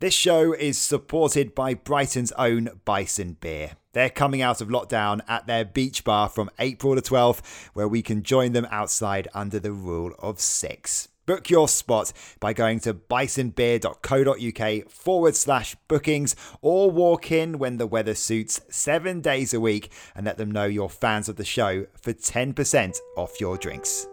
This show is supported by Brighton's own Bison Beer. They're coming out of lockdown at their beach bar from April the 12th, where we can join them outside under the rule of six. Book your spot by going to bisonbeer.co.uk forward slash bookings or walk in when the weather suits seven days a week and let them know you're fans of the show for 10% off your drinks.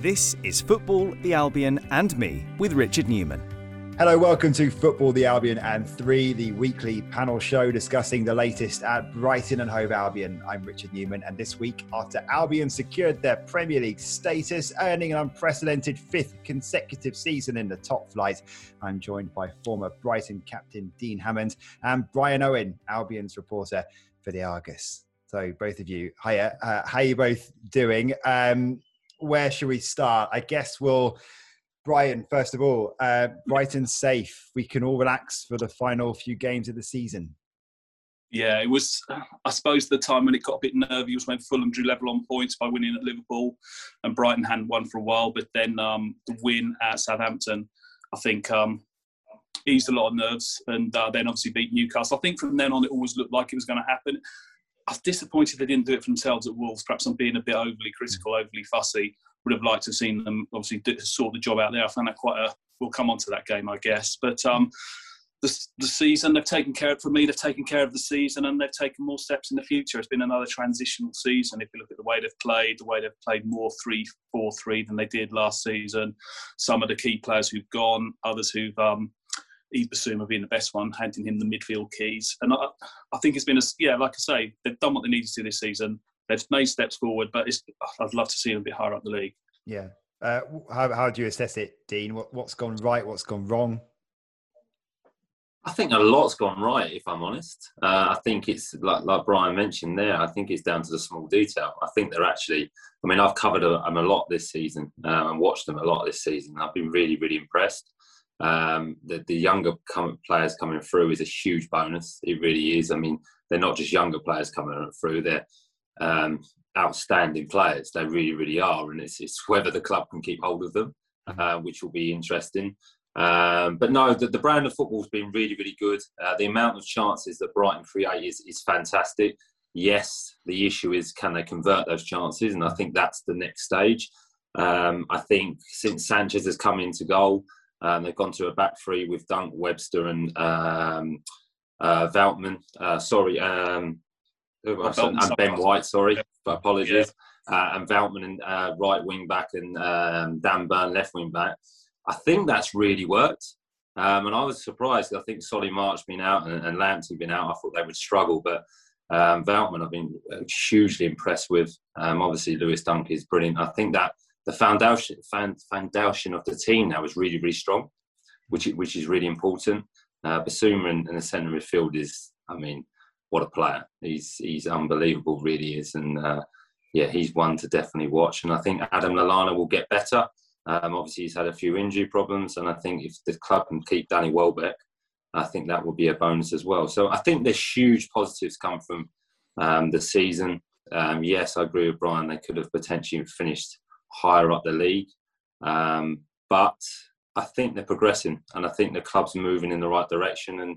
This is Football, the Albion, and me with Richard Newman. Hello, welcome to Football, the Albion and Three, the weekly panel show discussing the latest at Brighton and Hove Albion. I'm Richard Newman, and this week, after Albion secured their Premier League status, earning an unprecedented fifth consecutive season in the top flight, I'm joined by former Brighton captain Dean Hammond and Brian Owen, Albion's reporter for the Argus. So, both of you, hiya. Uh, how are you both doing? Um, where should we start? I guess we'll Brian, first of all, uh, Brighton's safe. We can all relax for the final few games of the season. Yeah, it was. I suppose the time when it got a bit nervy was when Fulham drew level on points by winning at Liverpool, and Brighton hadn't won for a while. But then um, the win at Southampton, I think, um, eased a lot of nerves, and uh, then obviously beat Newcastle. I think from then on it always looked like it was going to happen. I was disappointed they didn't do it for themselves at Wolves. Perhaps I'm being a bit overly critical, overly fussy would have liked to have seen them obviously sort the job out there. I found that quite a. We'll come on to that game, I guess. But um, the, the season they've taken care of for me. They've taken care of the season, and they've taken more steps in the future. It's been another transitional season. If you look at the way they've played, the way they've played more three four three than they did last season. Some of the key players who've gone, others who've um, Bissouma being the best one, handing him the midfield keys. And I, I think it's been a yeah, like I say, they've done what they needed to this season they've made steps forward, but I'd love to see them a bit higher up the league. Yeah. Uh, how, how do you assess it, Dean? What, what's gone right? What's gone wrong? I think a lot's gone right, if I'm honest. Uh, I think it's like, like Brian mentioned there. I think it's down to the small detail. I think they're actually. I mean, I've covered them a lot this season um, and watched them a lot this season. I've been really, really impressed. Um, the, the younger players coming through is a huge bonus. It really is. I mean, they're not just younger players coming through; they're um, outstanding players. They really, really are, and it's, it's whether the club can keep hold of them, mm-hmm. uh, which will be interesting. Um, but no, the, the, brand of football has been really, really good. Uh, the amount of chances that Brighton create is, is fantastic. Yes, the issue is can they convert those chances, and I think that's the next stage. Um, I think since Sanchez has come into goal, um, they've gone to a back three with Dunk, Webster, and um, uh, Veltman. Uh, sorry, um, and Ben White, sorry, but apologies. Yeah. Uh, and Veltman and uh, right wing back and um, Dan Burn left wing back. I think that's really worked. Um, and I was surprised. I think Solly March been out and, and Lamptey been out. I thought they would struggle, but um, Veltman I've been hugely impressed with. Um, obviously, Lewis Dunk is brilliant. I think that the foundation foundation of the team now is really really strong, which which is really important. Uh, Bissouma in, in the centre midfield is, I mean, what a player. He's he's unbelievable, really is, and uh, yeah, he's one to definitely watch. And I think Adam Lallana will get better. Um, obviously, he's had a few injury problems, and I think if the club can keep Danny Welbeck, I think that will be a bonus as well. So I think there's huge positives come from um, the season. Um, yes, I agree with Brian. They could have potentially finished higher up the league, um, but I think they're progressing, and I think the club's moving in the right direction. And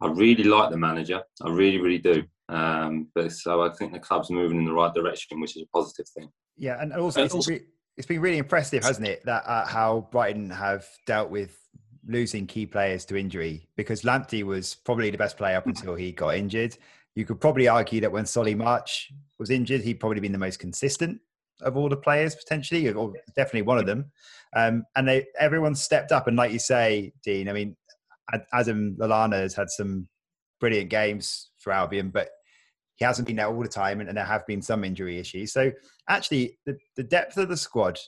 I really like the manager. I really, really do. Um, but so I think the club's moving in the right direction, which is a positive thing. Yeah, and also, it's, also, it's been really impressive, hasn't it, that uh, how Brighton have dealt with losing key players to injury because Lamptey was probably the best player up until he got injured. You could probably argue that when Solly March was injured, he'd probably been the most consistent of all the players potentially, or definitely one of them. Um, and they everyone stepped up, and like you say, Dean, I mean, Adam Lallana has had some brilliant games for Albion, but he hasn't been there all the time, and, and there have been some injury issues. So actually, the, the depth of the squad,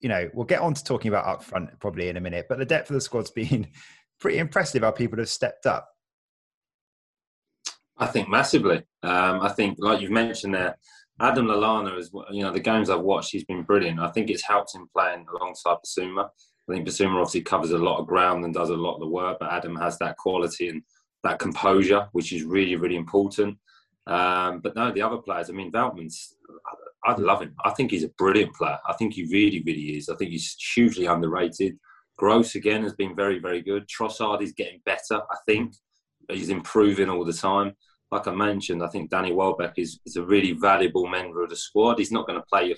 you know, we'll get on to talking about up front probably in a minute, but the depth of the squad's been pretty impressive. How people have stepped up. I think massively. Um, I think, like you've mentioned there, Adam Lallana is, you know, the games I've watched, he's been brilliant. I think it's helped him playing alongside Bissouma. I think Bissouma obviously covers a lot of ground and does a lot of the work, but Adam has that quality and that composure, which is really, really important. Um, but no, the other players, I mean, Veltman's, I love him. I think he's a brilliant player. I think he really, really is. I think he's hugely underrated. Gross again has been very, very good. Trossard is getting better, I think. He's improving all the time. Like I mentioned, I think Danny Welbeck is, is a really valuable member of the squad. He's not going to play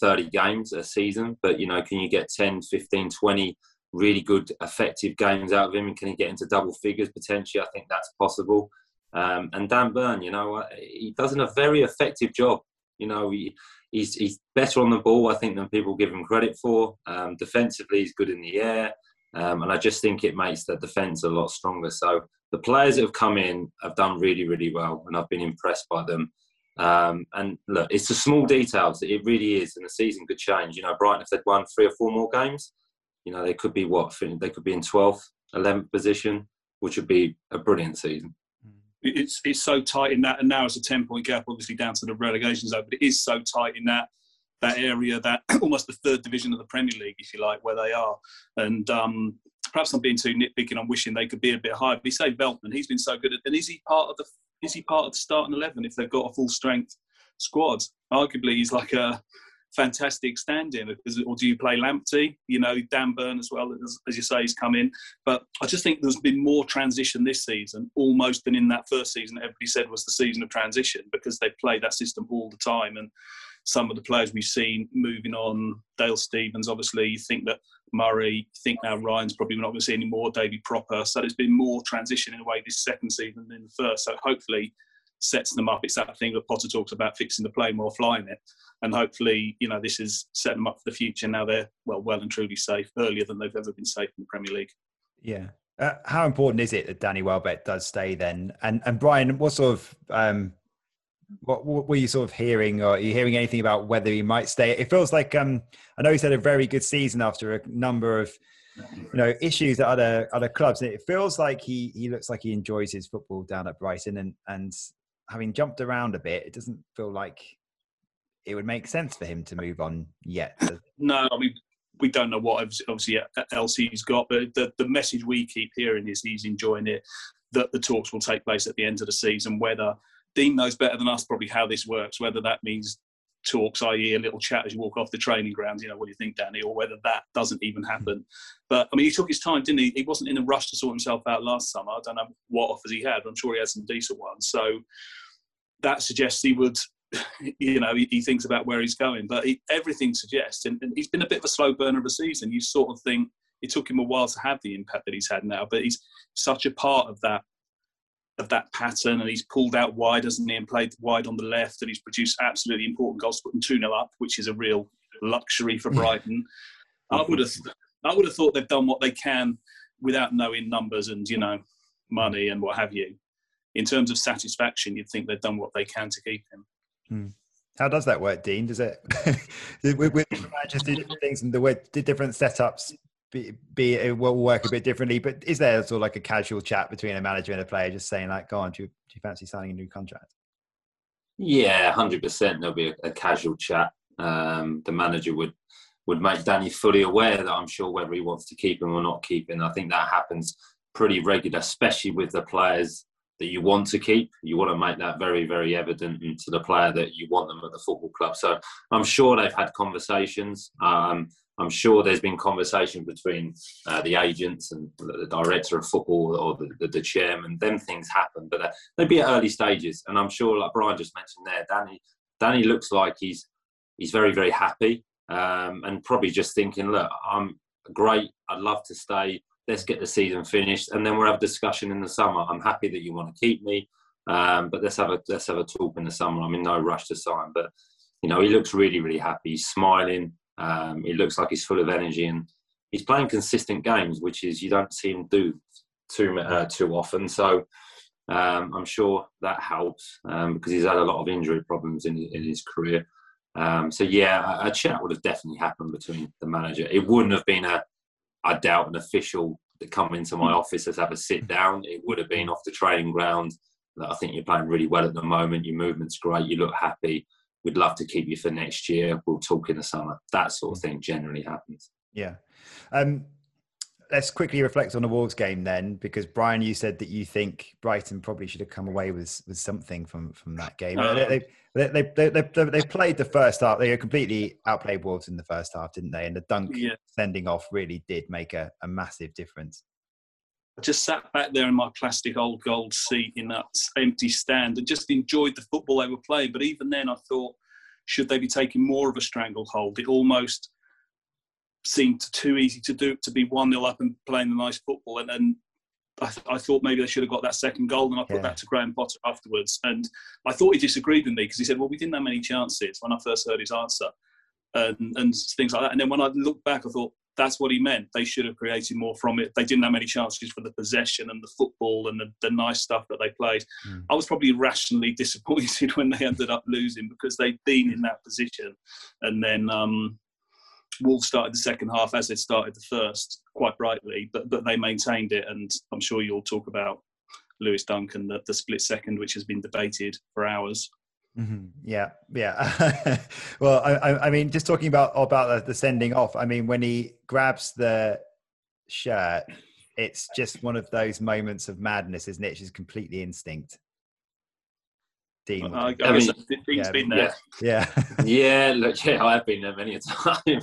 30 games a season, but you know, can you get 10, 15, 20 really good, effective games out of him? And can he get into double figures potentially? I think that's possible. Um, and Dan Burn, you know, he does a very effective job. You know, he, he's he's better on the ball, I think, than people give him credit for. Um, defensively, he's good in the air, um, and I just think it makes the defence a lot stronger. So the players that have come in have done really, really well, and I've been impressed by them. Um, and look, it's the small details. It really is, and the season could change. You know, Brighton if they'd won three or four more games, you know, they could be what? They could be in twelfth, eleventh position, which would be a brilliant season it's it's so tight in that, and now it's a ten point gap, obviously down to the relegation zone, but it is so tight in that that area, that almost the third division of the Premier League, if you like, where they are. And um, perhaps I'm being too nitpicking. I'm wishing they could be a bit higher. But you say Veltman, he's been so good. At, and is he part of the is he part of the starting eleven if they've got a full strength squad? Arguably, he's like a fantastic stand-in? Or do you play Lamptey? You know, Dan Burn as well, as, as, you say, he's come in. But I just think there's been more transition this season, almost than in that first season everybody said was the season of transition because they play that system all the time. And some of the players we've seen moving on, Dale Stephens, obviously, you think that Murray, you think now Ryan's probably not going to see any more, David Pröpper. So there's been more transition in a way this second season than the first. So hopefully sets them up. It's that thing that Potter talks about fixing the plane while flying it. And hopefully, you know, this is set them up for the future. Now they're well, well and truly safe earlier than they've ever been safe in the Premier League. Yeah. Uh, how important is it that Danny Welbeck does stay then? And and Brian, what sort of um, what, what, were you sort of hearing, or are you hearing anything about whether he might stay? It feels like um, I know he's had a very good season after a number of you know issues at other other clubs. And it feels like he he looks like he enjoys his football down at Brighton, and and having jumped around a bit, it doesn't feel like it would make sense for him to move on yet. no, I mean we don't know what obviously else he's got, but the the message we keep hearing is he's enjoying it. That the talks will take place at the end of the season. Whether Dean knows better than us probably how this works. Whether that means talks, i.e., a little chat as you walk off the training grounds, you know, what do you think, Danny? Or whether that doesn't even happen. But I mean, he took his time, didn't he? He wasn't in a rush to sort himself out last summer. I don't know what offers he had. I'm sure he had some decent ones. So that suggests he would. You know, he, he thinks about where he's going, but he, everything suggests, and, and he's been a bit of a slow burner of a season. You sort of think it took him a while to have the impact that he's had now, but he's such a part of that of that pattern, and he's pulled out wide, hasn't he, and played wide on the left, and he's produced absolutely important goals, putting two 0 up, which is a real luxury for Brighton. I would have, I would have thought they've done what they can without knowing numbers and you know money and what have you. In terms of satisfaction, you'd think they've done what they can to keep him. Hmm. How does that work, Dean? Does it with, with different things and the way did different setups be, be it will work a bit differently. But is there sort of like a casual chat between a manager and a player, just saying like, "Go on, do you, do you fancy signing a new contract?" Yeah, hundred percent. There'll be a, a casual chat. Um, the manager would would make Danny fully aware that I'm sure whether he wants to keep him or not keep him. I think that happens pretty regular, especially with the players that you want to keep. You want to make that very, very evident to the player that you want them at the football club. So I'm sure they've had conversations. Um, I'm sure there's been conversation between uh, the agents and the director of football or the, the, the chairman. Then things happen, but uh, they'd be at early stages. And I'm sure, like Brian just mentioned there, Danny, Danny looks like he's he's very very happy um, and probably just thinking, look, I'm great. I'd love to stay. Let's get the season finished, and then we'll have a discussion in the summer. I'm happy that you want to keep me, um, but let's have a let's have a talk in the summer. I'm in no rush to sign, but you know he looks really really happy. He's smiling. Um, he looks like he's full of energy and he's playing consistent games, which is you don't see him do too uh, too often. So um, I'm sure that helps um, because he's had a lot of injury problems in, in his career. Um, so yeah, a, a, chat would have definitely happened between the manager. It wouldn't have been a, I doubt, an official to come into my office to have a sit down. It would have been off the training ground. That I think you're playing really well at the moment. Your movement's great. You look happy we'd love to keep you for next year. We'll talk in the summer. That sort of thing generally happens. Yeah. Um, let's quickly reflect on the Wolves game then, because Brian, you said that you think Brighton probably should have come away with with something from from that game. Uh, they, they, they, they, they, they, played the first half. They completely outplayed Wolves in the first half, didn't they? And the dunk yeah. sending off really did make a, a massive difference. I just sat back there in my plastic old gold seat in that empty stand and just enjoyed the football they were playing. But even then, I thought, should they be taking more of a stranglehold? It almost seemed too easy to do to be one 0 up and playing the nice football. And then I, th- I, thought maybe they should have got that second goal, and I put yeah. that to Graham Potter afterwards. And I thought he disagreed with me because he said, "Well, we didn't have many chances." When I first heard his answer, and, and things like that. And then when I looked back, I thought that's what he meant. They should have created more from it. They didn't have many chances for the possession and the football and the, the nice stuff that they played. Mm. I was probably rationally disappointed when they ended up losing because they'd been in that position, and then. Um, Wolves started the second half as they started the first, quite brightly, but but they maintained it. And I'm sure you'll talk about Lewis Duncan, the, the split second, which has been debated for hours. Mm-hmm. Yeah, yeah. well, I, I, mean, just talking about about the, sending off. I mean, when he grabs the shirt, it's just one of those moments of madness, isn't it? It's just completely instinct. Dean. I, I mean, Dean's yeah, been there. Yeah. yeah, look, yeah, I have been there many a time.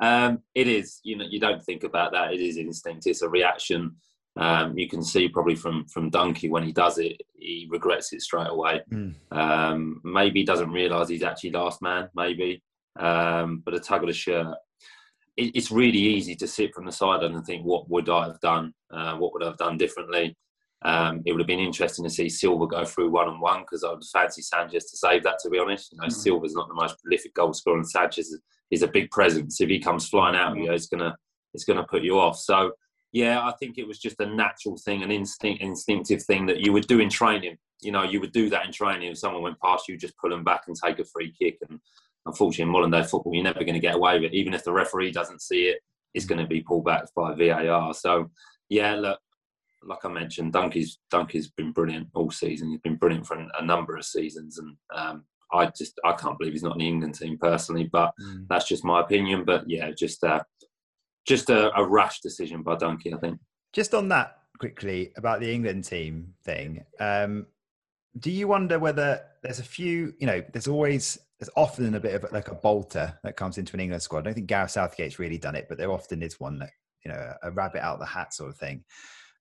um, it is, you know, you don't think about that. It is instinct. It's a reaction. Um, you can see probably from from Dunkey when he does it, he regrets it straight away. Mm. Um, maybe he doesn't realise he's actually last man. Maybe, um, but a tug of the shirt. It, it's really easy to sit from the side and think, what would I have done? Uh, what would I have done differently? Um, it would have been interesting to see Silva go through one on one because I would fancy Sanchez to save that. To be honest, you know, mm. Silva's not the most prolific goal scorer, and Sanchez is, a big presence. If he comes flying out, mm. you know, it's gonna it's gonna put you off. So yeah, I think it was just a natural thing, an instinct, instinctive thing that you would do in training. You know, you would do that in training. If someone went past you, just pull them back and take a free kick. And unfortunately, in modern day football, you're never going to get away with it. Even if the referee doesn't see it, it's going to be pulled back by VAR. So yeah, look, like I mentioned, Dunkey's Dunkey's been brilliant all season. He's been brilliant for a number of seasons, and um, I just I can't believe he's not in the England team personally. But mm. that's just my opinion. But yeah, just uh, just a, a rash decision by Dunkey, I think. Just on that quickly about the England team thing. Um, do you wonder whether there's a few? You know, there's always there's often a bit of like a bolter that comes into an England squad. I don't think Gareth Southgate's really done it, but there often is one that you know a rabbit out of the hat sort of thing.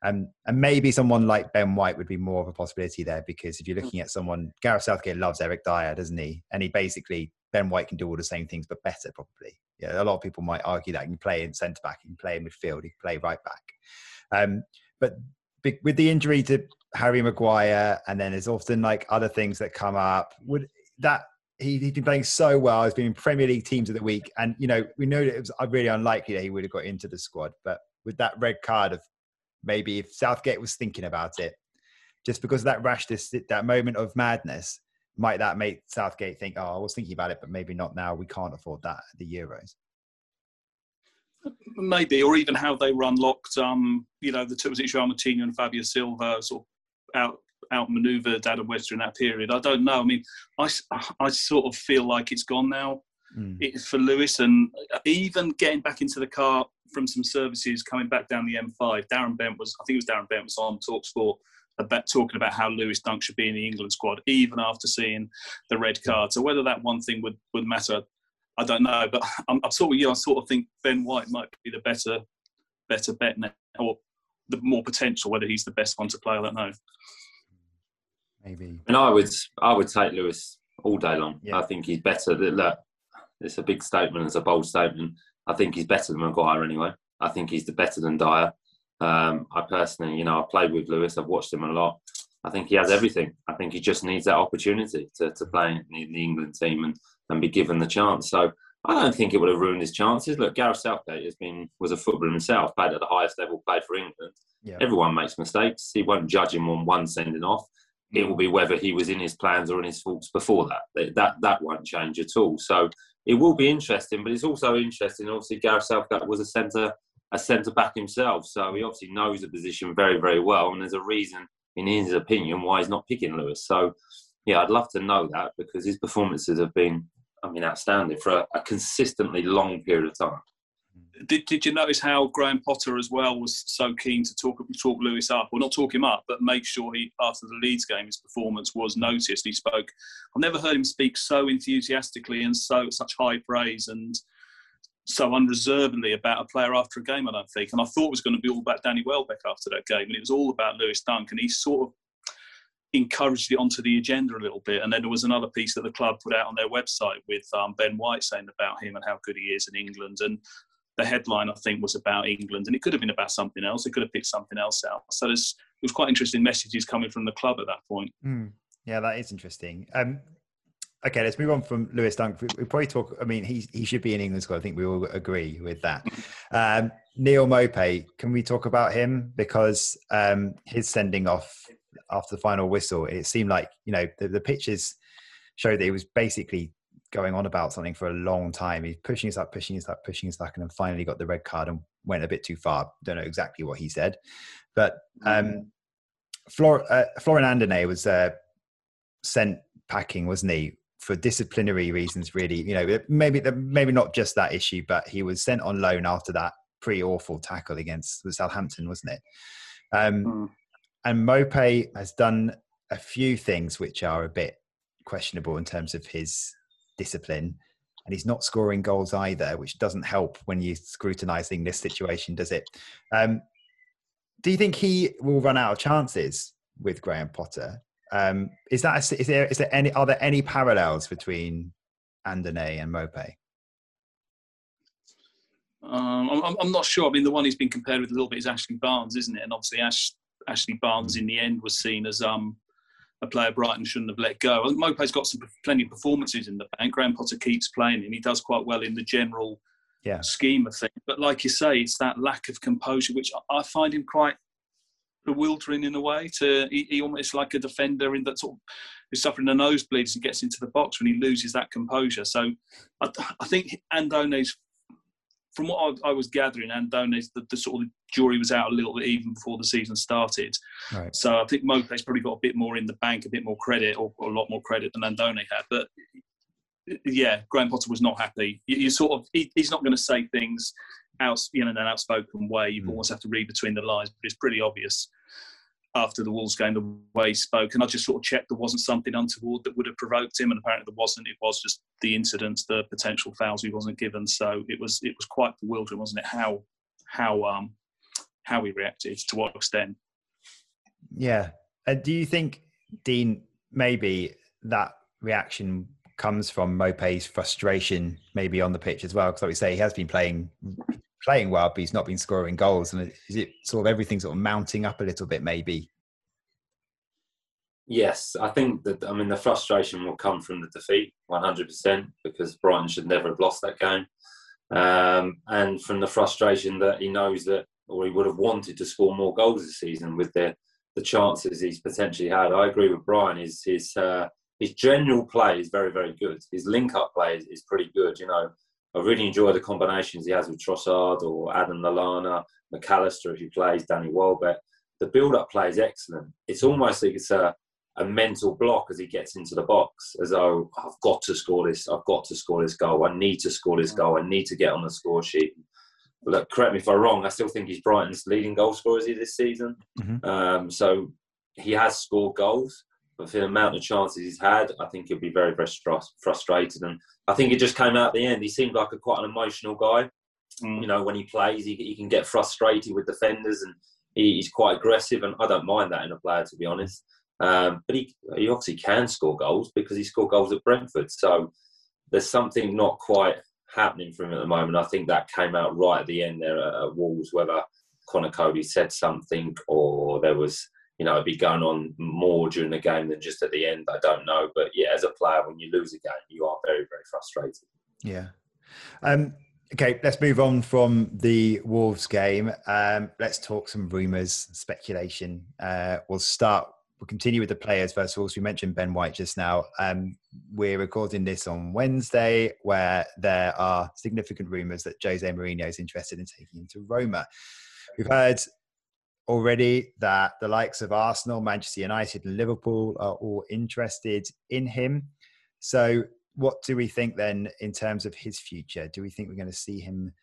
Um, and maybe someone like Ben White would be more of a possibility there because if you're hmm. looking at someone, Gareth Southgate loves Eric Dier, doesn't he? And he basically, Ben White can do all the same things but better, probably. Yeah, a lot of people might argue that you can play in centre back, you can play in midfield, you can play right back. Um, but with the injury to Harry Maguire, and then there's often like other things that come up, would that he, has been playing so well. He's been in Premier League teams of the week, and you know we know that it was really unlikely that he would have got into the squad. But with that red card of maybe if Southgate was thinking about it, just because of that rash, this that moment of madness, might that make Southgate think, "Oh, I was thinking about it, but maybe not now. We can't afford that the Euros." Maybe, or even how they run locked. Um, you know, the was it Moutinho and Fabio Silva sort of out outmaneuvered Adam Webster in that period. I don't know. I mean, I, I sort of feel like it's gone now mm. it, for Lewis, and even getting back into the car from some services coming back down the M5. Darren Bent was, I think it was Darren Bent was on Talksport about talking about how Lewis Dunk should be in the England squad, even after seeing the red card. So whether that one thing would, would matter, I don't know. But I'm, I'm sort of, you know, I sort of think Ben White might be the better, better bet now, or the more potential. Whether he's the best one to play, I don't know. Maybe. And I would, I would take Lewis all day long. Yeah. I think he's better. Look, it's a big statement. It's a bold statement. I think he's better than Maguire anyway. I think he's the better than Dier. Um, I personally, you know, I've played with Lewis. I've watched him a lot. I think he has everything. I think he just needs that opportunity to, to play in the England team and, and be given the chance. So I don't think it would have ruined his chances. Look, Gareth Southgate has been was a footballer himself, played at the highest level, played for England. Yeah. Everyone makes mistakes. He won't judge him on one sending off. It will be whether he was in his plans or in his thoughts before that. That that won't change at all. So it will be interesting, but it's also interesting. Obviously, Gareth Southgate was a centre a centre back himself, so he obviously knows the position very very well, and there's a reason, in his opinion, why he's not picking Lewis. So, yeah, I'd love to know that because his performances have been, I mean, outstanding for a, a consistently long period of time. did, did you notice how Graham Potter as well was so keen to talk talk Lewis up, or not talk him up, but make sure he after the Leeds game his performance was noticed. He spoke. I've never heard him speak so enthusiastically and so such high praise and so unreservedly about a player after a game. I don't think, and I thought it was going to be all about Danny Welbeck after that game, and it was all about Lewis Dunk, and he sort of encouraged it onto the agenda a little bit. And then there was another piece that the club put out on their website with um, Ben White saying about him and how good he is in England. And the headline I think was about England, and it could have been about something else. They could have picked something else out. So there's it was quite interesting messages coming from the club at that point. Mm. Yeah, that is interesting. Um, okay, let's move on from Lewis Dunk. We, we, probably talk. I mean, he he should be in England squad. I think we all agree with that. Um, Neal Maupay, can we talk about him because um, his sending off after the final whistle, it seemed like you know the, the pictures showed that he was basically going on about something for a long time. He's pushing us up, pushing us up, pushing us back, and then finally got the red card and went a bit too far. Don't know exactly what he said, but um, mm. Flor- uh, Florin Andone was uh, sent packing, wasn't he, for disciplinary reasons? Really, you know, maybe maybe not just that issue, but he was sent on loan after that pretty awful tackle against Southampton, wasn't it? Um, mm. And Maupay has done a few things which are a bit questionable in terms of his discipline and he's not scoring goals either, which doesn't help when you're scrutinizing this situation, does it? Um, do you think he will run out of chances with Graham Potter? Um, is that a, is there is there any are there any parallels between Andone and Maupay? Um, I'm, I'm, not sure. I mean, the one he's been compared with a little bit is Ashley Barnes, isn't it? And obviously, Ash, Ashley Barnes in the end was seen as um, a player Brighton shouldn't have let go. I think Maupay's got some plenty of performances in the bank. Graham Potter keeps playing him. He does quite well in the general yeah. scheme of things. But like you say, it's that lack of composure, which I find him quite bewildering in a way. To he, he almost like a defender in that sort of is suffering a nosebleed and gets into the box when he loses that composure. So I, I think Andone's from what I, I was gathering, Andone's the, the sort of jury was out a little bit even before the season started. Right. So I think Maupay's probably got a bit more in the bank, a bit more credit, or, or a lot more credit than Andone had. But yeah, Graham Potter was not happy. You, you sort of he, he's not going to say things out you know in an outspoken way. You mm. almost have to read between the lines, but it's pretty obvious after the Wolves game the way he spoke. And I just sort of checked there wasn't something untoward that would have provoked him, and apparently there wasn't. It was just the incidents, the potential fouls he wasn't given. So it was it was quite bewildering, wasn't it? How how um how he reacted, to what extent. Yeah. Uh, do you think, Dean, maybe that reaction comes from Maupay's frustration, maybe on the pitch as well? Because, like we say, he has been playing playing well, but he's not been scoring goals. And is it sort of everything sort of mounting up a little bit, maybe? Yes, I think that. I mean, the frustration will come from the defeat, one hundred percent, because Brighton should never have lost that game, um, and from the frustration that he knows that or he would have wanted to score more goals this season with the the chances he's potentially had. I agree with Brian. His his uh, his general play is very very good. His link up play is, is, pretty good. You know, I really enjoy the combinations he has with Trossard or Adam Lallana, Mac Allister if he plays, Danny Welbeck. The build up play is excellent. It's almost like it's a a mental block as he gets into the box, as though I've got to score this, I've got to score this goal, I need to score this goal, I need to get on the score sheet look, correct me if I'm wrong. I still think he's Brighton's leading goal scorer this season. Mm-hmm. Um, so he has scored goals, but for the amount of chances he's had, I think he'll be very, very frustrated. And I think it just came out at the end. He seemed like a quite an emotional guy. Mm. You know, when he plays, he, he, can get frustrated with defenders, and he, he's quite aggressive. And I don't mind that in a player, to be honest. Um, but he, he obviously can score goals because he scored goals at Brentford. So there's something not quite happening for him at the moment. I think that came out right at the end there at, at Wolves, whether Conor Coady said something or there was, you know, it'd be going on more during the game than just at the end. I don't know. But yeah, as a player, when you lose a game, you are very, very frustrated. Yeah. Um, okay, let's move on from the Wolves game. Um, let's talk some rumours, speculation. Uh, we'll start we'll continue with the players first of all. So we mentioned Ben White just now. Um, we're recording this on Wednesday, where there are significant rumours that Jose Mourinho is interested in taking him to Roma. We've heard already that the likes of Arsenal, Manchester United, and Liverpool are all interested in him. So, what do we think then in terms of his future? Do we think we're going to see him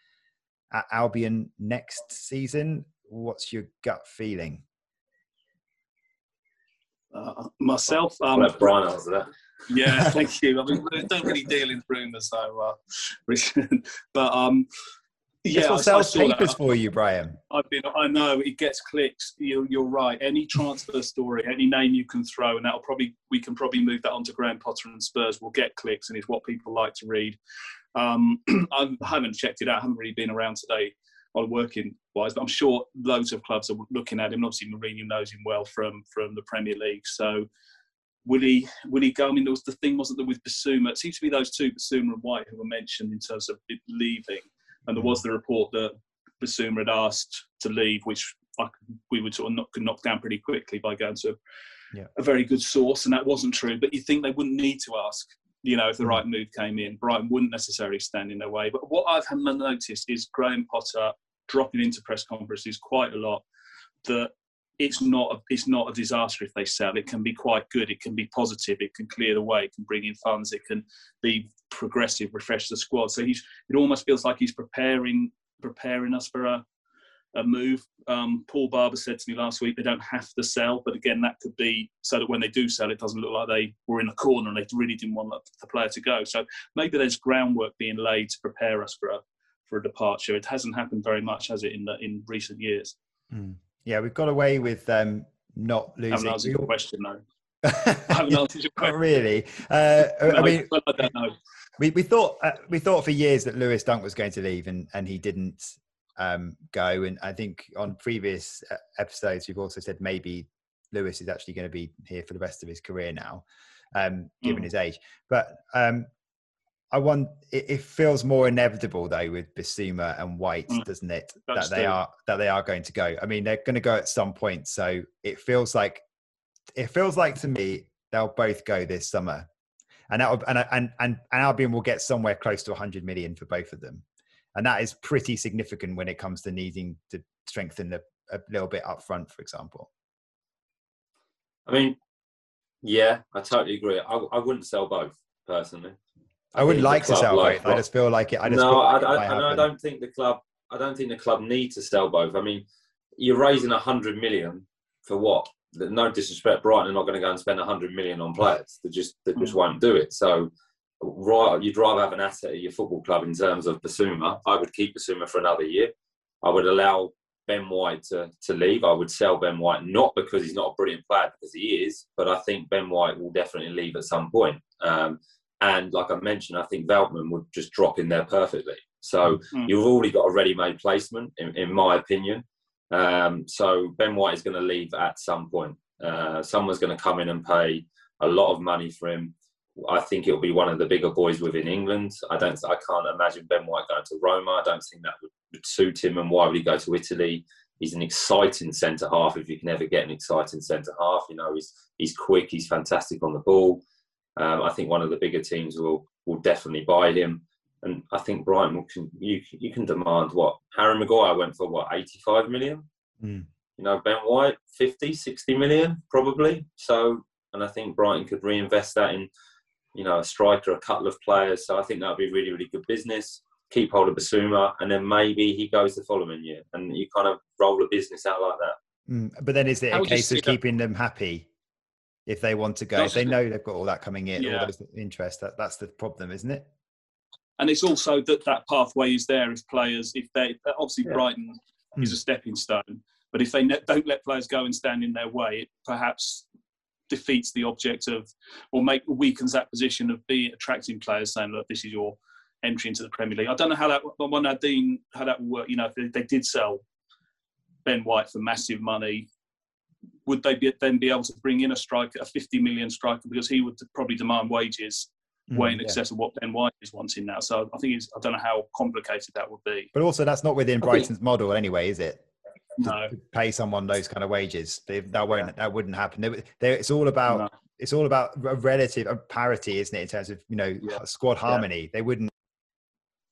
at Albion next season? What's your gut feeling? Uh, myself, um, let Brian answer that. Yeah, thank you. I mean, we don't really deal in rumours, so uh, but um, yeah, This will sell papers for you, Brian. I've been. I know it gets clicks. You're, you're right. Any transfer story, any name you can throw, and that'll probably we can probably move that onto Graham Potter and Spurs. Will get clicks, and it's what people like to read. Um, I haven't checked it out. I haven't really been around today on working wise, but I'm sure loads of clubs are looking at him. Obviously, Mourinho knows him well from from the Premier League, so will he will he go? I mean, there was the thing wasn't there with Bissouma. It seems to be those two, Bissouma and White, who were mentioned in terms of leaving. And there was the report that Bissouma had asked to leave, which I, we would sort of knock, knock down pretty quickly by going to yeah. a very good source, and that wasn't true. But you think they wouldn't need to ask, you know, if the mm. right move came in. Brighton wouldn't necessarily stand in their way. But what I've noticed is Graham Potter dropping into press conferences quite a lot that it's not a, it's not a disaster if they sell. It can be quite good. It can be positive. It can clear the way. It can bring in funds. It can be progressive, refresh the squad. So he's it almost feels like he's preparing preparing us for a a move. Um, Paul Barber said to me last week they don't have to sell, but again that could be so that when they do sell, it doesn't look like they were in a corner and they really didn't want the player to go. So maybe there's groundwork being laid to prepare us for a for a departure. It hasn't happened very much, has it, in the, in recent years? Mm. Yeah, we've got away with um, not losing. I haven't answered your question, though. I haven't answered your question. Not really. Uh, no, I mean, I don't know. We, we thought uh, we thought for years that Lewis Dunk was going to leave, and, and he didn't um, go. And I think on previous uh, episodes, we've also said maybe Lewis is actually going to be here for the rest of his career now, um, given mm. his age. But um, I want it, it, feels more inevitable though with Bissouma and White, mm. doesn't it? That's that they are that they are going to go. I mean, they're going to go at some point, so it feels like it feels like to me they'll both go this summer, and that and and and, and Albion will get somewhere close to 100 million for both of them, and that is pretty significant when it comes to needing to strengthen the, a little bit up front, for example. I mean, yeah, I totally agree. I, I wouldn't sell both personally. I, wouldn't like to sell both. I just feel like it. I just no, I, I, I, don't think the club. I don't think the club need to sell both. I mean, you're raising a hundred million for what? No disrespect, Brighton are not going to go and spend a hundred million on players. They just they just hmm. won't do it. So, right, you'd rather have an asset at your football club in terms of Bissouma. I would keep Bissouma for another year. I would allow Ben White to, to leave. I would sell Ben White not because he's not a brilliant player, because he is, but I think Ben White will definitely leave at some point. Um, and like I mentioned, I think Veltman would just drop in there perfectly. So mm-hmm. you've already got a ready-made placement, in, in my opinion. Um, so Ben White is going to leave at some point. Uh, someone's going to come in and pay a lot of money for him. I think it'll be one of the bigger boys within England. I don't. I can't imagine Ben White going to Roma. I don't think that would, would suit him. And why would he go to Italy? He's an exciting centre half. If you can ever get an exciting centre half, you know he's he's quick. He's fantastic on the ball. Um, I think one of the bigger teams will will definitely buy him, and I think Brighton can you you can demand what Harry Maguire went for what 85 million. Mm. You know Ben White 50, 60 million probably. So and I think Brighton could reinvest that in you know a striker, a couple of players. So I think that would be really really good business. Keep hold of Bissouma, and then maybe he goes the following year, and you kind of roll the business out like that. Mm, but then is it How a case of keeping them happy if they want to go. If they know they've got all that coming in, yeah. all those interest, that, that's the problem, isn't it? And it's also that that pathway is there if players, if they, obviously yeah. Brighton mm. is a stepping stone, but if they ne- don't let players go and stand in their way, it perhaps defeats the object of, or make weakens that position of being attracting players, saying, "Look, this is your entry into the Premier League." I don't know how that, one Nadine, how that would work. You know, if they, they did sell Ben White for massive money, would they be, then be able to bring in a striker, a 50 million striker, because he would probably demand wages way in excess yeah. of what Ben White is wanting now. So I think it's, I don't know how complicated that would be. But also, that's not within Brighton's think, model anyway, is it? No. pay someone those kind of wages. That won't. Yeah. That wouldn't happen. They, they, it's all about. No. It's all about a relative a parity, isn't it? In terms of you know yeah. squad harmony, they wouldn't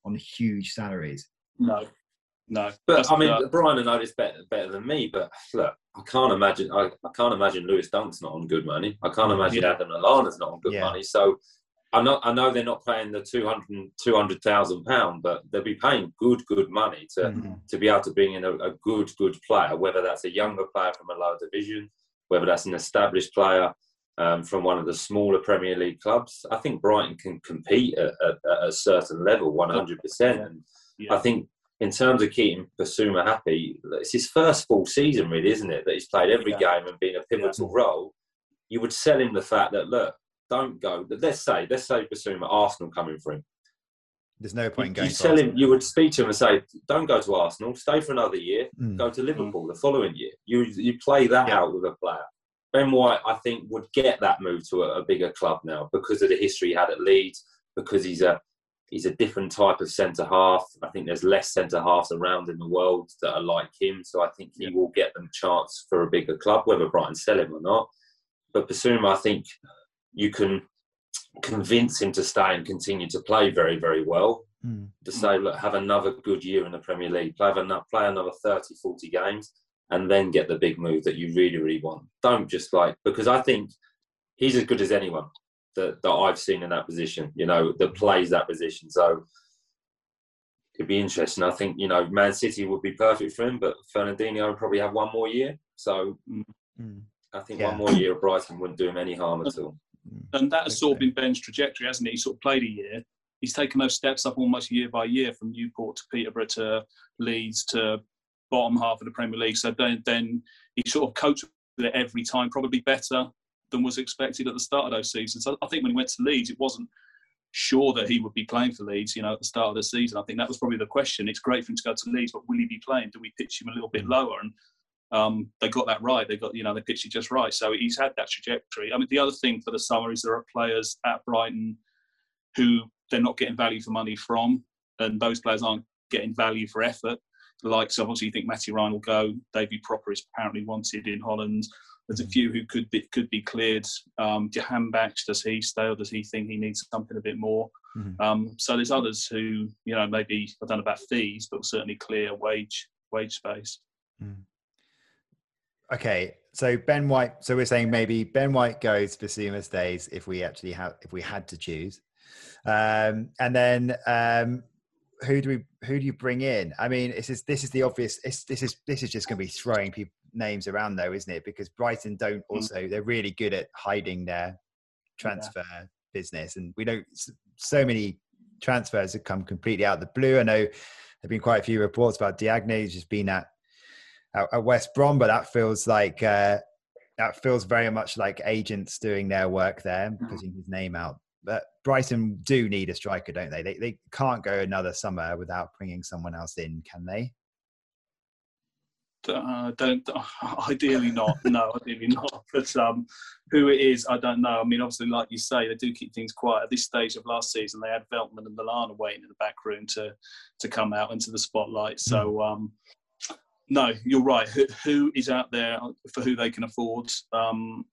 on huge salaries. No, no, but I mean, uh, Brian know this better better than me. But look, I can't imagine. I, I can't imagine Lewis Dunk's not on good money. I can't imagine yeah. Adam Lallana's not on good yeah. money. So I know, I know they're not paying the 200,000 200, pound, but they'll be paying good, good money to mm-hmm. to be able to bring in a, a, good, good player. Whether that's a younger player from a lower division, whether that's an established player um, from one of the smaller Premier League clubs, I think Brighton can compete at, at, at a certain level, one hundred percent. And yeah. I think in terms of keeping Bissouma happy, it's his first full season, really, isn't it? That he's played every yeah. game and been a pivotal yeah. role. You would sell him the fact that look, don't go. Let's say, let's say Bissouma, Arsenal coming for him. There's no point in going. You sell him. You would speak to him and say, "Don't go to Arsenal. Stay for another year. Mm. Go to Liverpool the following year." You you play that yeah. out with a player. Ben White, I think, would get that move to a, a, bigger club now because of the history he had at Leeds. Because he's a he's a different type of centre half. I think there's less centre halves around in the world that are like him. So I think he yeah. will get them chance for a bigger club, whether Brighton sell him or not. But Bissouma, I think you can convince him to stay and continue to play very, very well. Mm. To say, look, have another good year in the Premier League, play another, play another 30, 40 games, and then get the big move that you really, really want. Don't just like, because I think he's as good as anyone that, that I've seen in that position, you know, that plays that position. So it'd be interesting. I think, you know, Man City would be perfect for him, but Fernandinho would probably have one more year. So mm. I think yeah. one more year at Brighton wouldn't do him any harm at all. And that has sort of been Ben's trajectory, hasn't he? He sort of played a year. He's taken those steps up almost year by year from Newport to Peterborough to Leeds to bottom half of the Premier League. So then, then he sort of coached it every time, probably better than was expected at the start of those seasons. So I think when he went to Leeds, it wasn't sure that he would be playing for Leeds, you know, at the start of the season. I think that was probably the question. It's great for him to go to Leeds, but will he be playing? Do we pitch him a little bit mm. lower? And um, they got that right. They got, you know, they pitched it just right. So he's had that trajectory. I mean, the other thing for the summer is there are players at Brighton who they're not getting value for money from, and those players aren't getting value for effort. Like, so obviously, you think Matty Ryan will go. David Pröpper is apparently wanted in Holland. There's a mm. few who could be could be cleared. Um, Jahanbakhsh, does he stay or does he think he needs something a bit more? Mm-hmm. Um, so there's others who, you know, maybe I don't know about fees, but certainly clear wage wage space. Mm okay, so Ben White. So we're saying maybe Ben White goes Bissouma stays if we actually have if we had to choose, um, and then um, who do we who do you bring in? I mean, this is this is the obvious. this is this is just going to be throwing people names around though, isn't it? Because Brighton don't mm. also they're really good at hiding their transfer yeah. business, and we don't. So many transfers have come completely out of the blue. I know there've been quite a few reports about Diagne who's just been at at, at West Brom, but that feels like uh, that feels very much like agents doing their work there, mm. putting his name out. But Brighton do need a striker, don't they? They they can't go another summer without bringing someone else in, can they? Uh, don't ideally not no ideally not but um who it is i don't know i mean obviously like you say they do keep things quiet at this stage of last season they had veltman and Lallana waiting in the back room to to come out into the spotlight so mm. um no, you're right. Who, who is out there for who they can afford? Um,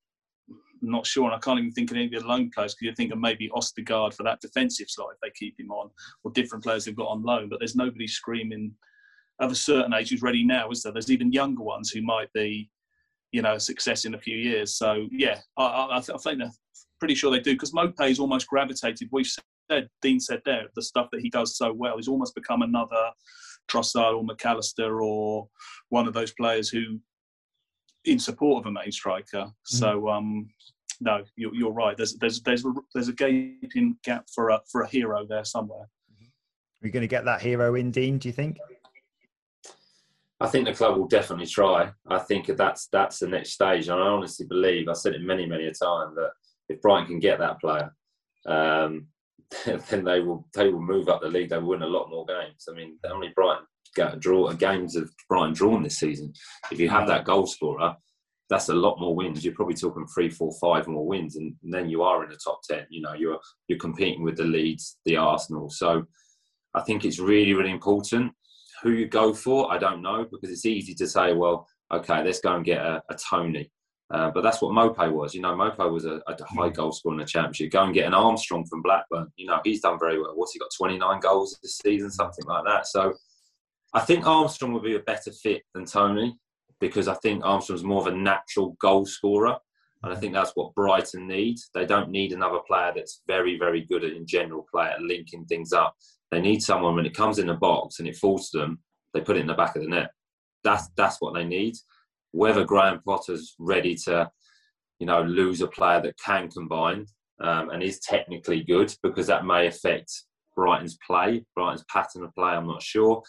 not sure, and I can't even think of any of the loan players because you're thinking maybe Østigård for that defensive side if they keep him on, or different players they've got on loan. But there's nobody screaming of a certain age who's ready now, is there? There's even younger ones who might be, you know, a success in a few years. So yeah, I, I, I think they're pretty sure they do because Maupay is almost gravitated. We've said Dean said there the stuff that he does so well. He's almost become another Trossard or Mac Allister or one of those players who, in support of a main striker. Mm. So um, no, you're, you're, right. There's there's there's a, there's a gaping gap for a for a hero there somewhere. Are you going to get that hero in, Dean? Do you think? I think the club will definitely try. I think that's that's the next stage, and I honestly believe I said it many many a time that if Brighton can get that player, um, then they will they will move up the league. They will win a lot more games. I mean, how many Brighton get draw games of Brighton drawn this season? If you have that goal scorer, that's a lot more wins. You're probably talking three, four, five more wins, and then you are in the top ten. You know, you're you're competing with the Leeds, the Arsenal. So I think it's really, really important who you go for. I don't know because it's easy to say, well, okay, let's go and get a, a Toney. Uh, but that's what Maupay was. You know, Maupay was a, a, high mm. goal scorer in the championship. Go and get an Armstrong from Blackburn. You know, he's done very well. What's he got? 29 goals this season, something like that. So I think Armstrong would be a better fit than Toney because I think Armstrong's more of a natural goal scorer. And I think that's what Brighton need. They don't need another player that's very, very good at, in general play at linking things up. They need someone when it comes in the box and it falls to them, they put it in the back of the net. That's that's what they need. Whether Graham Potter's ready to, you know, lose a player that can combine um, and is technically good, because that may affect Brighton's play, Brighton's pattern of play. I'm not sure,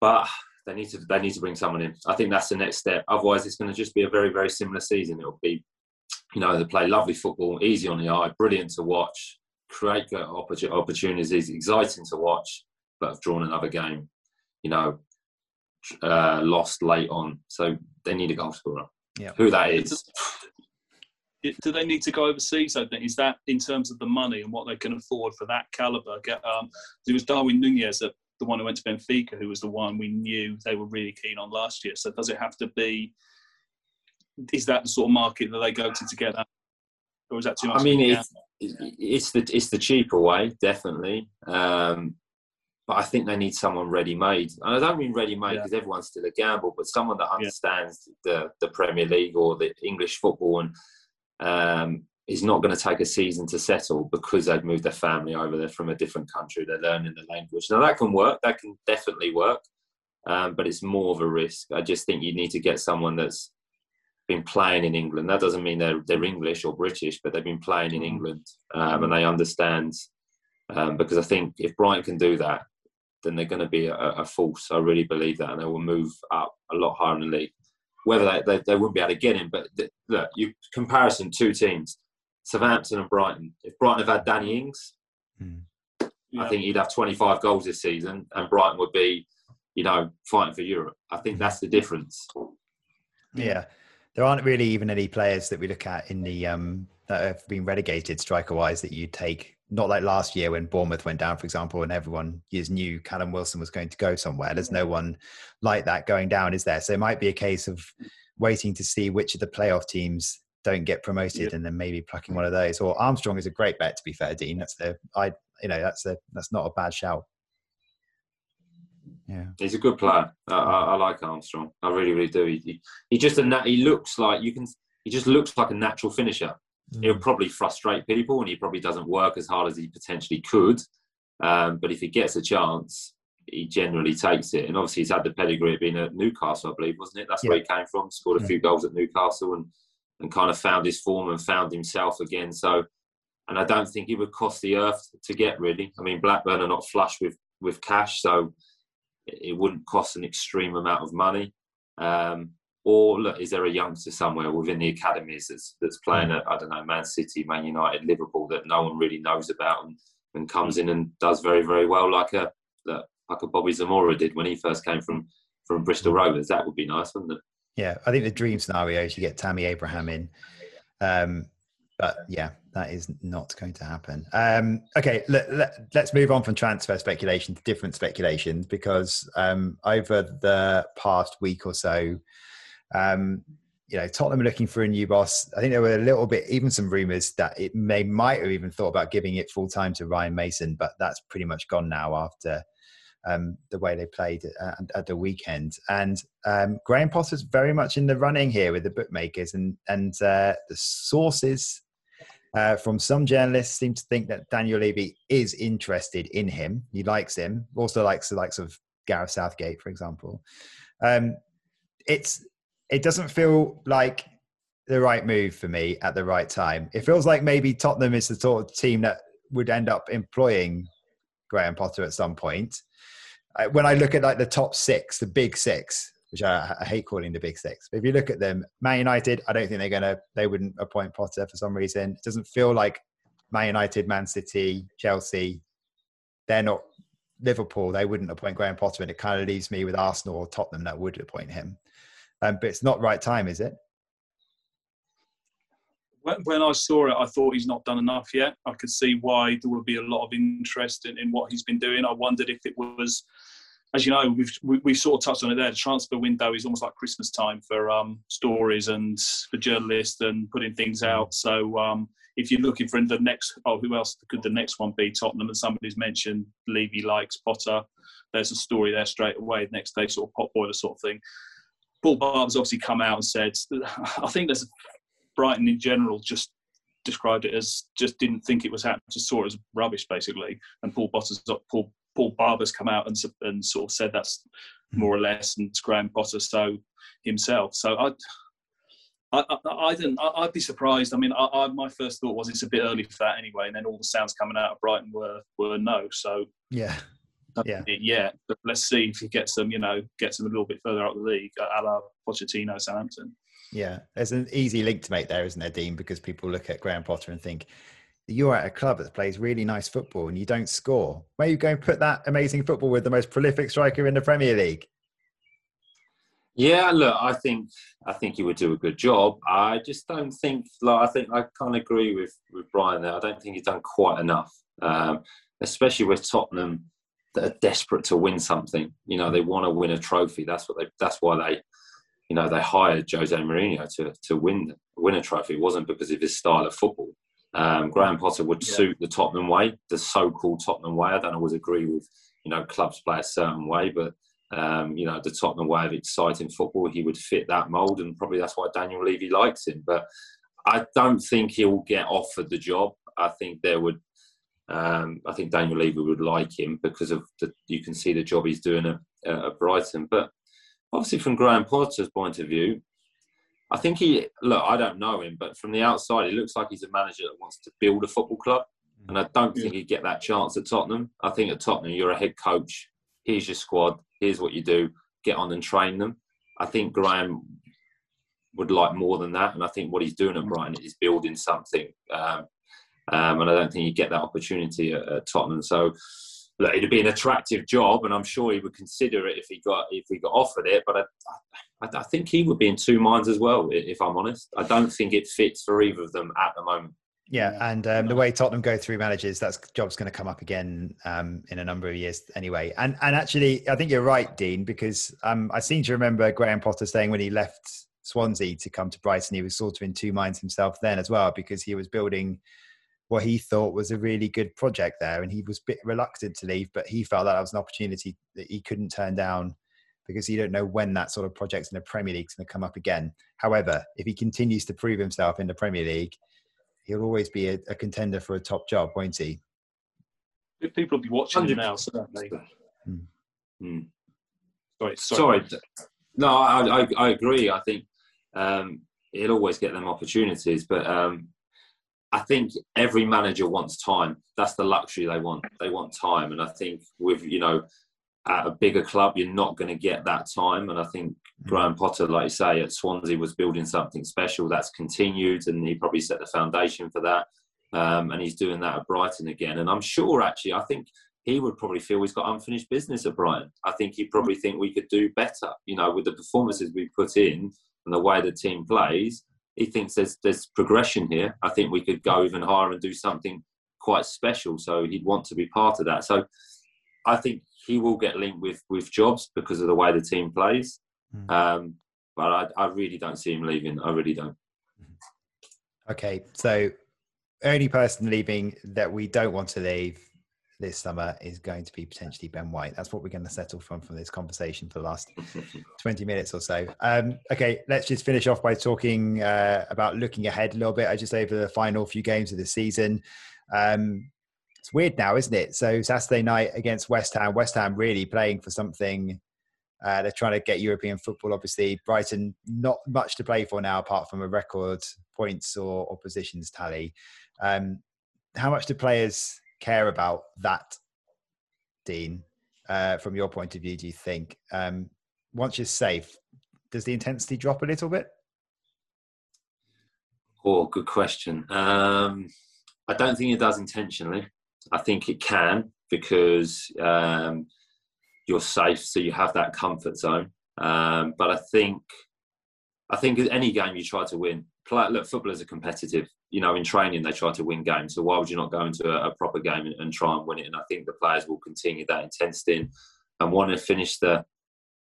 but they need to they need to bring someone in. I think that's the next step. Otherwise, it's going to just be a very very similar season. It'll be, you know, they play lovely football, easy on the eye, brilliant to watch, create opportunities, exciting to watch, but have drawn another game. You know, uh, lost late on, so they need a goal scorer. Yeah. Who that is. Do they need to go overseas? I think is that in terms of the money and what they can afford for that caliber. Get um, it was Darwin Nunez that the one who went to Benfica, who was the one we knew they were really keen on last year. So does it have to be? Is that the sort of market that they go to to get that, or is that too much? I mean, it's, it's the it's the cheaper way, definitely. Um, but I think they need someone ready-made, and I don't mean ready-made because yeah. everyone's still a gamble, but someone that understands yeah. the the Premier League or the English football and um, is not going to take a season to settle because they've moved their family over there from a different country. They're learning the language. Now that can work. That can definitely work, um, but it's more of a risk. I just think you need to get someone that's been playing in England. That doesn't mean they're they're English or British, but they've been playing in mm. England um, and they understand. Um, because I think if Brighton can do that, then they're going to be a, a, force. I really believe that, and they will move up a lot higher in the league. Whether they, they, they wouldn't be able to get him, but the, look, you comparison two teams Southampton and Brighton. If Brighton have had Danny Ings, mm. yeah. I think he'd have 25 goals this season, and Brighton would be, you know, fighting for Europe. I think that's the difference. Yeah, there aren't really even any players that we look at in the um, that have been relegated striker-wise that you take. Not like last year when Bournemouth went down, for example, and everyone just knew Callum Wilson was going to go somewhere. There's no one like that going down, is there? So it might be a case of waiting to see which of the playoff teams don't get promoted yeah. and then maybe plucking one of those. Or Armstrong is a great bet to be fair, Dean. That's the I you know that's a that's not a bad shout. Yeah, he's a good player. I, I, I like Armstrong. I really really do. He, he, he just a nat- he looks like you can. He just looks like a natural finisher. Mm. He'll probably frustrate people, and he probably doesn't work as hard as he potentially could. Um, but if he gets a chance, he generally takes it. And obviously, he's had the pedigree of being at Newcastle, I believe, wasn't it? That's yeah. where he came from. Scored a few goals at Newcastle, and and kind of found his form and found himself again. So, and I don't think it would cost the earth to get really. I mean, Blackburn are not flush with with cash, so it wouldn't cost an extreme amount of money. Um, or is there a youngster somewhere within the academies that's that's playing at I don't know Man City, Man United, Liverpool that no one really knows about and, and comes in and does very very well like a like a Bobby Zamora did when he first came from from Bristol Rovers. That would be nice, wouldn't it? Yeah, I think the dream scenario is you get Tammy Abraham in. Um, but yeah, that is not going to happen. Um, okay, let, us let, move on from transfer speculation to different speculations because um, over the past week or so, um, you know, Tottenham are looking for a new boss. I think there were a little bit, even some rumours that it may might have even thought about giving it full time to Ryan Mason, but that's pretty much gone now after um, the way they played at, at the weekend. And um, Graham Potter's very much in the running here with the bookmakers, and and uh, the sources uh, from some journalists seem to think that Daniel Levy is interested in him. He likes him. Also likes the likes of Gareth Southgate, for example. Um, it's it doesn't feel like the right move for me at the right time. It feels like maybe Tottenham is the sort of team that would end up employing Graham Potter at some point when I look at like the top six, the big six, which I, I, hate calling the big six, but if you look at them, Man United, I don't think they're gonna, they wouldn't appoint Potter for some reason. It doesn't feel like Man United, Man City, Chelsea, they're not Liverpool. They wouldn't appoint Graham Potter, and it kind of leaves me with Arsenal or Tottenham that would appoint him. Um, but it's not right time, is it? when I saw it, I thought he's not done enough yet. I could see why there would be a lot of interest in, in what he's been doing. I wondered if it was as you know, we've we, we sort of touched on it there. The transfer window is almost like Christmas time for um, stories and for journalists and putting things mm. out. So um, if you're looking for the next, oh, who else could the next one be? Tottenham, and somebody's mentioned Levy likes Potter. There's a story there straight away. The next day, sort of pot boiler sort of thing. Paul Barber's obviously come out and said, I think there's Brighton in general just described it as just didn't think it was happening, just saw it as rubbish basically. And Paul Potter's Paul Paul Barber's come out and and sort of said that's hmm. more or less, and it's Graham Potter so himself. So I. I, I, I didn't. I, would be surprised. I mean, I, I, my first thought was it's a bit early for that anyway, and then all the sounds coming out of Brighton were were no. So yeah, yeah, yeah. But let's see if he gets them. You know, gets them a little bit further out the league, a la Pochettino, Southampton. Yeah, there's an easy link to make there, isn't there, Dean? Because people look at Graham Potter and think you're at a club that plays really nice football and you don't score. Where are you going to put that amazing football with the most prolific striker in the Premier League? Yeah, look, I think I think he would do a good job. I just don't think. Like, I think I can't agree with with Brian there. I don't think he's done quite enough, um, especially with Tottenham that are desperate to win something. You know, they want to win a trophy. That's what they. That's why they you know, they hired Jose Mourinho to to win win a trophy. It wasn't because of his style of football. Um, Graham Potter would yeah. suit the Tottenham way, the so-called Tottenham way. I don't always agree with you know clubs play a certain way, but um, you know the Tottenham way of exciting football, he would fit that mould, and probably that's why Daniel Levy likes him. But I don't think he'll get offered the job. I think there would. Um, I think Daniel Levy would like him because of the. You can see the job he's doing at, at Brighton, but obviously from Graham Potter's point of view, I think he look. I don't know him, but from the outside, he looks like he's a manager that wants to build a football club, and I don't yeah. think he'd get that chance at Tottenham. I think at Tottenham, you're a head coach. Here's your squad. Here's what you do. Get on and train them. I think Graham would like more than that, and I think what he's doing at mm. Brighton is building something. Um, um, and I don't think you get that opportunity at, at Tottenham. So look, it'd be an attractive job, and I'm sure he would consider it if he got if he got offered it. But I, I, I think he would be in two minds as well, if I'm honest. I don't think it fits for either of them at the moment. Yeah, and um, the way Tottenham go through managers, that job's going to come up again um, in a number of years anyway. And and actually, I think you're right, Dean, because um, I seem to remember Graham Potter saying when he left Swansea to come to Brighton, he was sort of in two minds himself then as well, because he was building what he thought was a really good project there. And he was a bit reluctant to leave, but he felt that that was an opportunity that he couldn't turn down because you don't know when that sort of project in the Premier League is going to come up again. However, if he continues to prove himself in the Premier League, he'll always be a, a contender for a top job, won't he? People will be watching him now, certainly. Hmm. Hmm. Sorry, sorry. sorry. No, I, I, I, agree. I think um, he'll always get them opportunities, but um, I think every manager wants time. That's the luxury they want. They want time, and I think with you know at a bigger club, you're not going to get that time. And I think mm. Graham Potter, like you say, at Swansea was building something special. That's continued, and he probably set the foundation for that. Um, and he's doing that at Brighton again. And I'm sure, actually, I think he would probably feel he's got unfinished business at Brighton. I think he'd probably think we could do better. You know, with the performances we put in and the way the team plays, he thinks there's there's progression here. I think we could go even higher and do something quite special. So he'd want to be part of that. So I think he will get linked with with jobs because of the way the team plays. Mm. Um, but I, I really don't see him leaving. I really don't. Okay, so only person leaving that we don't want to leave this summer is going to be potentially Ben White. That's what we're going to settle from from this conversation for the last 20 minutes or so. Um, okay, let's just finish off by talking uh, about looking ahead a little bit. I just over the final few games of the season. Um, it's weird now, isn't it? So Saturday night against West Ham, West Ham really playing for something. Uh, they're trying to get European football. Obviously, Brighton not much to play for now, apart from a record points or, or positions tally. Um, how much do players care about that, Dean, uh, from your point of view, do you think? Um, once you're safe, does the intensity drop a little bit? Oh, good question. Um, I don't think it does intentionally. I think it can because um, you're safe, so you have that comfort zone. Um, but I think, I think any game you try to win, play, look, footballers are competitive you know, in training they try to win games. So why would you not go into a, a proper game and, and, try and win it? And I think the players will continue that intensity and, and want to finish the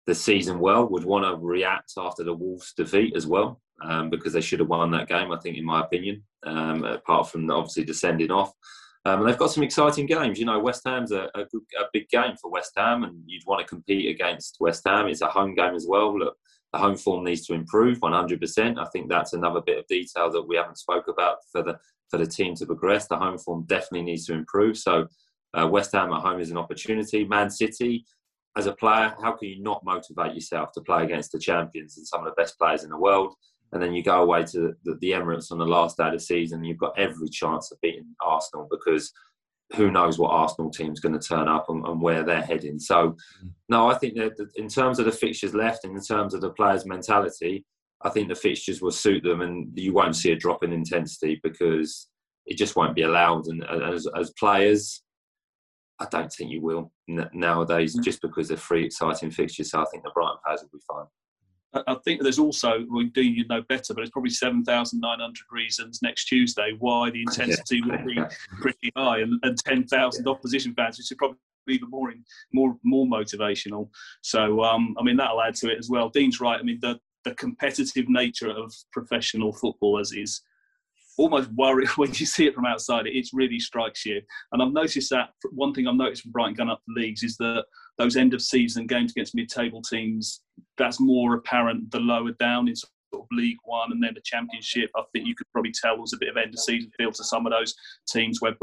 the season well. Would want to react after the Wolves defeat as well, um, because they should have won that game. I think, in my opinion, um, apart from obviously descending off. Um, and they've got some exciting games. You know, West Ham's a, a, a, big game for West Ham, and you'd want to compete against West Ham. It's a home game as well. Look, the home form needs to improve 100%. I think that's another bit of detail that we haven't spoke about for the for the team to progress. The home form definitely needs to improve. So uh, West Ham at home is an opportunity. Man City, as a player, how can you not motivate yourself to play against the champions and some of the best players in the world? And then you go away to the, the Emirates on the last day of the season. You've got every chance of beating Arsenal because who knows what Arsenal team's going to turn up and, and where they're heading. So, mm. no, I think that in terms of the fixtures left and in terms of the players' mentality, I think the fixtures will suit them, and you won't see a drop in intensity because it just won't be allowed. And as, as players, I don't think you will nowadays, mm. just because they're free, exciting fixtures. So I think the Brighton players will be fine. I think there's also, we do you know better, but it's probably 7,900 reasons next Tuesday why the intensity yeah. will be pretty high and, and 10,000 yeah. opposition fans, which is probably even more more more motivational. So um, I mean that'll add to it as well. Dean's right. I mean the the competitive nature of professional footballers is almost worry when you see it from outside. It really strikes you. And I've noticed that one thing I've noticed from Brighton going up the leagues is that those end of season games against mid-table teams, that's more apparent the lower down in sort of League One and then the Championship. I think you could probably tell there's a bit of end of season feel to some of those teams where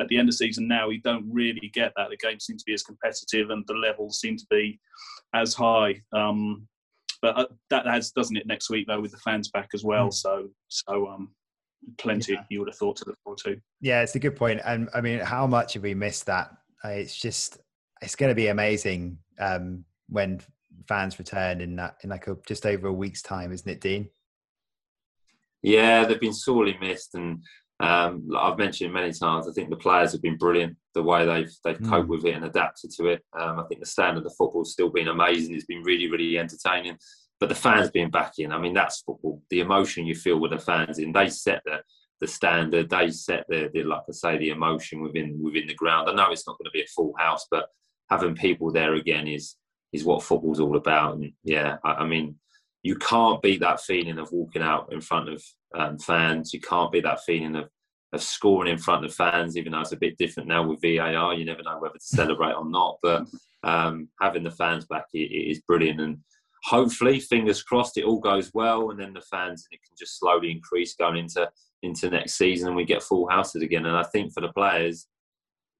at the end of season now you don't really get that. The games seem to be as competitive and the levels seem to be as high. Um, but uh, that has doesn't it next week though with the fans back as well. Mm. So so um, plenty yeah. you would have thought to look forward to. Yeah, it's a good point. And I mean, how much have we missed that? Uh, it's just it's going to be amazing um, when fans return in that in like a, just over a week's time, isn't it, Dean? Yeah, they've been sorely missed, and um, I've mentioned many times. I think the players have been brilliant. The way they've they've mm. coped with it and adapted to it. Um, I think the standard of football's still been amazing. It's been really, really entertaining. But the fans being back in, I mean, that's football. The emotion you feel with the fans in, they set the the standard. They set the, the like I say, the emotion within within the ground. I know it's not going to be a full house, but having people there again is is what football's all about. And yeah, I, I mean, you can't beat that feeling of walking out in front of um, fans. You can't beat that feeling of of scoring in front of fans, even though it's a bit different now with VAR. You never know whether to celebrate or not. But um, having the fans back it, it is brilliant, and hopefully, fingers crossed, it all goes well, and then the fans and it can just slowly increase going into into next season, and we get full houses again. And I think for the players,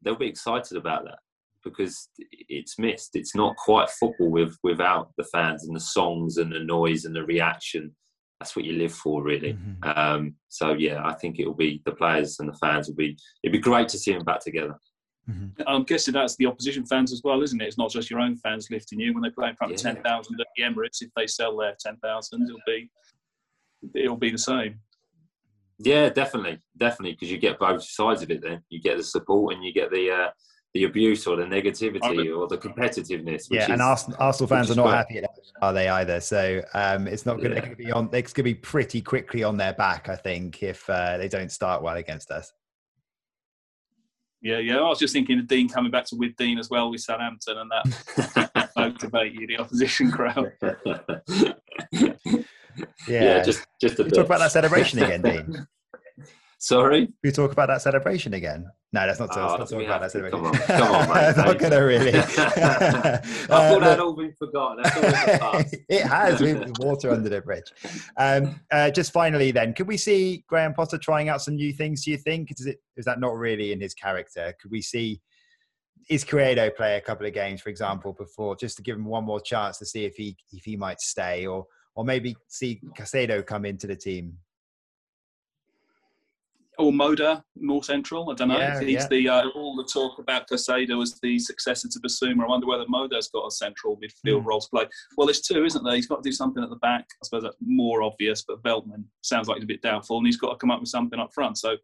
they'll be excited about that because it's missed. It's not quite football with without the fans and the songs and the noise and the reaction. That's what you live for, really. Mm-hmm. Um, so yeah, I think it will be the players and the fans will be. It'd be great to see them back together. Mm-hmm. I'm guessing that's the opposition fans as well, isn't it? It's not just your own fans lifting you when they play in front yeah. of ten thousand at the Emirates. If they sell their ten thousand, it'll be it'll be the same. Yeah, definitely, definitely, because you get both sides of it. Then you get the support and you get the uh, the abuse or the negativity or the competitiveness. Yeah, and is, Arsenal, Arsenal fans are not happy at that, are they either? So um, it's not going yeah. to be on. It's going to be pretty quickly on their back, I think, if uh, they don't start well against us. Yeah, yeah. I was just thinking of Dean coming back to with Dean as well with Southampton, and that motivate you, the opposition crowd. yeah. yeah, just just a talk about that celebration again, Dean. Sorry? We talk about that celebration again. No, that's not, oh, let's not talk about that celebration. Come on, come on, mate. not going to really. I thought uh, that had all been forgotten. it has. With water under the bridge. Um, uh, just finally, then, could we see Graham Potter trying out some new things? Do you think? Is it is that not really in his character? Could we see? Izquierdo play a couple of games, for example, before just to give him one more chance to see if he if he might stay, or or maybe see Caicedo come into the team or Moder, more central. I don't know. Yeah, He's yeah. the uh, all the talk about Caicedo as the successor to Bissouma. I wonder whether Moder's got a central midfield mm. role to play. Well, there's two, isn't there? He's got to do something at the back. I suppose that's more obvious, but Veltman sounds like he's a bit doubtful, and he's got to come up with something up front. So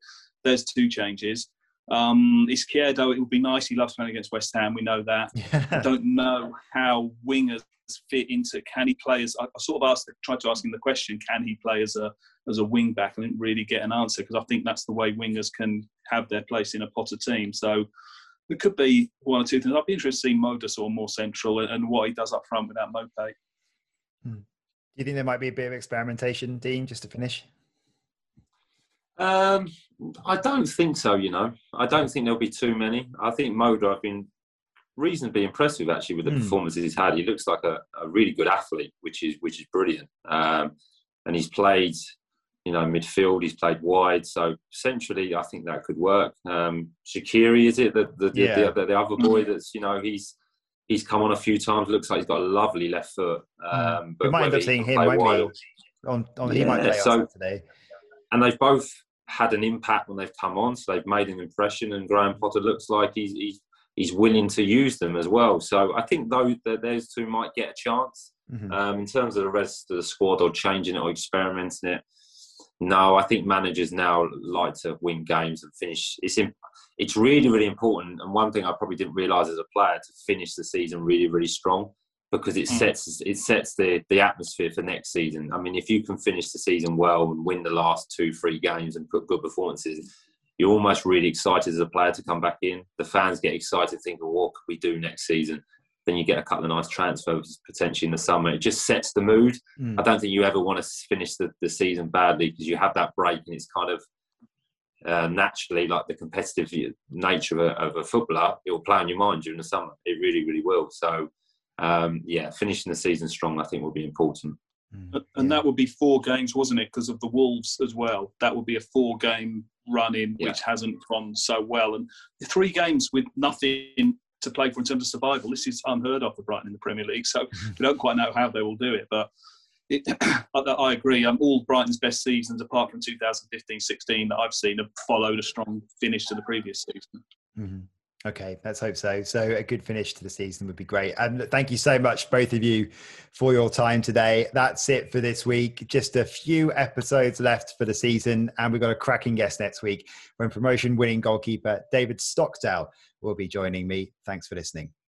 there's two changes. Um, Izquierdo, it would be nice. He loves playing against West Ham. We know that. Yeah. I don't know how wingers fit into. Can he play as? I, I sort of asked, tried to ask him the question: Can he play as a as a wing back? I didn't really get an answer because I think that's the way wingers can have their place in a Potter team. So it could be one or two things. I'd be interested to see Modus or more central and what he does up front without Maupay. Hmm. Do you think there might be a bit of experimentation, Dean, just to finish? Um, I don't think so. You know, I don't think there'll be too many. I think Moder. I've been reasonably impressed with actually with the Mm. performances he's had. He looks like a, a really good athlete, which is which is brilliant. Um, and he's played, you know, midfield. He's played wide. So centrally, I think that could work. Um, Zeqiri is it the the, the, Yeah. the, the other boy that's you know he's he's come on a few times. Looks like he's got a lovely left foot. Um, we might end up seeing him, play won't we? wide- On, on he might Yeah, play so- Saturday. and they've both had an impact when they've come on, so they've made an impression. And Graham Potter looks like he's he's, he's willing to use them as well. So I think those that those two might get a chance. Mhm. Um, in terms of the rest of the squad or changing it or experimenting it, no, I think managers now like to win games and finish. It's in, it's really really important. And one thing I probably didn't realise as a player to finish the season really really strong because it Mm. sets it sets the the atmosphere for next season. I mean, if you can finish the season well and win the last two three games and put good performances. You're almost really excited as a player to come back in. The fans get excited, thinking, "What could we do next season?" Then you get a couple of nice transfers potentially in the summer. It just sets the mood. Mm. I don't think you ever want to finish the, the season badly because you have that break and it's kind of uh, naturally like the competitive nature of a, of a footballer. It will play on your mind during the summer. It really, really will. So, um, yeah, finishing the season strong, I think, will be important. Mm. And that would be four games, wasn't it? Because of the Wolves as well. That would be a four game run in, Yeah. which hasn't gone so well. And three games with nothing to play for in terms of survival. This is unheard of for Brighton in the Premier League. So we don't quite know how they will do it. But it, I, agree. Um, all Brighton's best seasons, apart from 2015 16, that I've seen, have followed a strong finish to the previous season. Mhm. Okay, let's hope so. So a good finish to the season would be great. And thank you so much, both of you, for your time today. That's it for this week. Just a few episodes left for the season, and we've got a cracking guest next week when promotion-winning goalkeeper David Stockdale will be joining me. Thanks for listening.